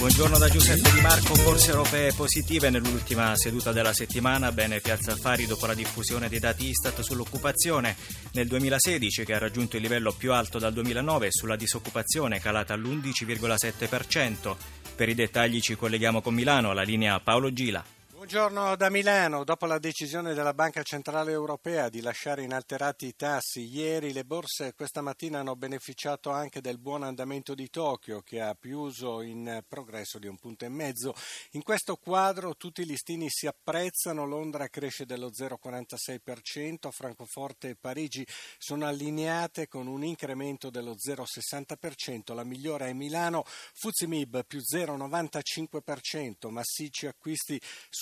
Buongiorno da Giuseppe Di Marco, borse europee positive nell'ultima seduta della settimana, bene Piazza Affari dopo la diffusione dei dati Istat sull'occupazione nel 2016 che ha raggiunto il livello più alto dal 2009 e sulla disoccupazione calata all'11,7%. Per i dettagli ci colleghiamo con Milano, alla linea Paolo Gila. Buongiorno da Milano. Dopo la decisione della Banca Centrale Europea di lasciare inalterati i tassi, ieri le borse questa mattina hanno beneficiato anche del buon andamento di Tokyo che ha chiuso in progresso di un punto e mezzo. In questo quadro tutti i listini si apprezzano, Londra cresce dello 0,46%, Francoforte e Parigi sono allineate con un incremento dello 0,60%, la migliore è Milano, Fuzimib più 0,95%, massicci acquisti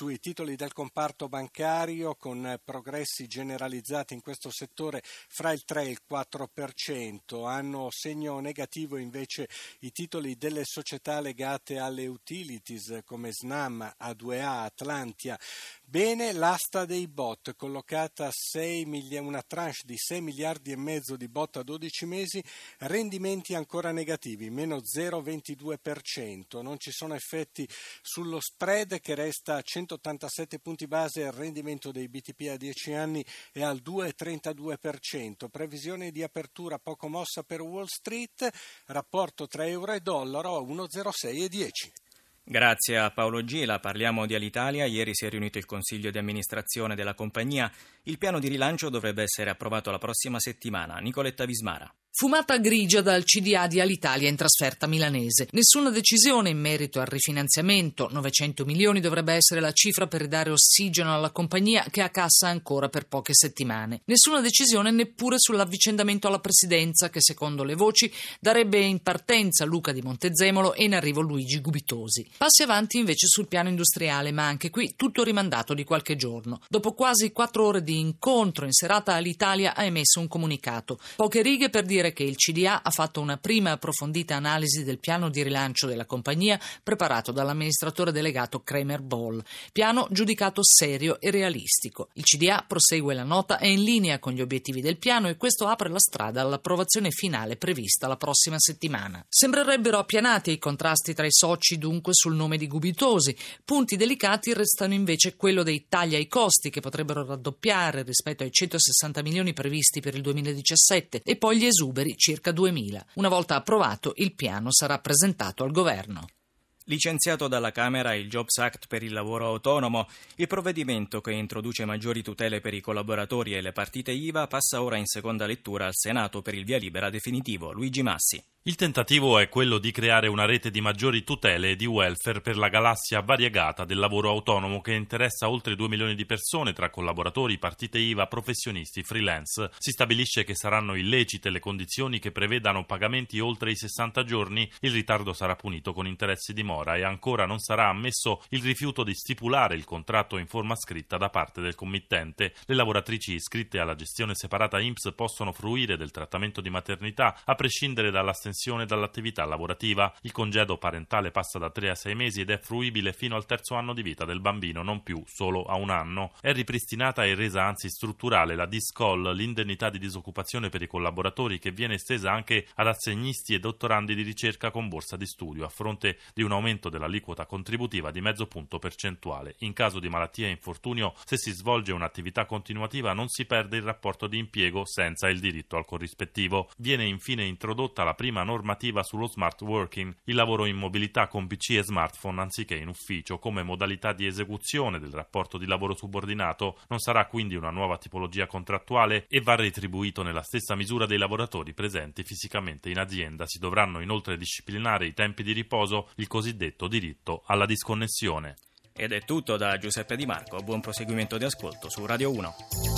sui titoli del comparto bancario con progressi generalizzati in questo settore fra il 3 e il 4%. Hanno segno negativo invece i titoli delle società legate alle utilities come Snam, A2A, Atlantia. Bene l'asta dei bot, collocata mili- una tranche di 6 miliardi e mezzo di bot a 12 mesi, rendimenti ancora negativi, meno 0,22%. Non ci sono effetti sullo spread che resta a 187 punti base, il rendimento dei BTP a 10 anni è al 2,32%. Previsione di apertura poco mossa per Wall Street, rapporto tra euro e dollaro a 1,06,10. Grazie a Paolo Gila. Parliamo di Alitalia. Ieri si è riunito il consiglio di amministrazione della compagnia. Il piano di rilancio dovrebbe essere approvato la prossima settimana. Nicoletta Vismara. Fumata grigia dal CDA di Alitalia in trasferta milanese. Nessuna decisione in merito al rifinanziamento. 900 milioni dovrebbe essere la cifra per ridare ossigeno alla compagnia che ha cassa ancora per poche settimane. Nessuna decisione neppure sull'avvicendamento alla presidenza che secondo le voci darebbe in partenza Luca di Montezemolo e in arrivo Luigi Gubitosi. Passi avanti invece sul piano industriale, ma anche qui tutto rimandato di qualche giorno. Dopo quasi quattro ore di incontro in serata Alitalia ha emesso un comunicato. Poche righe per dire che il CDA ha fatto una prima approfondita analisi del piano di rilancio della compagnia preparato dall'amministratore delegato Kramer Ball, piano giudicato serio e realistico. Il CDA prosegue la nota, è in linea con gli obiettivi del piano e questo apre la strada all'approvazione finale prevista la prossima settimana. Sembrerebbero appianati i contrasti tra i soci dunque sul nome di Gubitosi. Punti delicati restano invece quello dei tagli ai costi che potrebbero raddoppiare rispetto ai 160 milioni previsti per il 2017 e poi gli esuberi circa 2.000. Una volta approvato, il piano sarà presentato al governo. Licenziato dalla Camera il Jobs Act per il lavoro autonomo, il provvedimento che introduce maggiori tutele per i collaboratori e le partite IVA passa ora in seconda lettura al Senato per il via libera definitivo. Luigi Massi. Il tentativo è quello di creare una rete di maggiori tutele e di welfare per la galassia variegata del lavoro autonomo che interessa oltre 2 milioni di persone tra collaboratori, partite IVA, professionisti, freelance. Si stabilisce che saranno illecite le condizioni che prevedano pagamenti oltre i 60 giorni, il ritardo sarà punito con interessi di mora e ancora non sarà ammesso il rifiuto di stipulare il contratto in forma scritta da parte del committente. Le lavoratrici iscritte alla gestione separata IMSS possono fruire del trattamento di maternità a prescindere dall'astensione dall'attività lavorativa. Il congedo parentale passa da 3 a 6 mesi ed è fruibile fino al terzo anno di vita del bambino, non più solo a un anno. È ripristinata e resa anzi strutturale la DISCOL, l'indennità di disoccupazione per i collaboratori che viene estesa anche ad assegnisti e dottorandi di ricerca con borsa di studio a fronte di un aumento dell'aliquota contributiva di mezzo punto percentuale. In caso di malattia e infortunio, se si svolge un'attività continuativa non si perde il rapporto di impiego senza il diritto al corrispettivo. Viene infine introdotta la prima normativa sullo smart working, il lavoro in mobilità con PC e smartphone anziché in ufficio, come modalità di esecuzione del rapporto di lavoro subordinato, non sarà quindi una nuova tipologia contrattuale e va retribuito nella stessa misura dei lavoratori presenti fisicamente in azienda. Si dovranno inoltre disciplinare i tempi di riposo, il cosiddetto diritto alla disconnessione. Ed è tutto da Giuseppe Di Marco. Buon proseguimento di ascolto su Radio 1.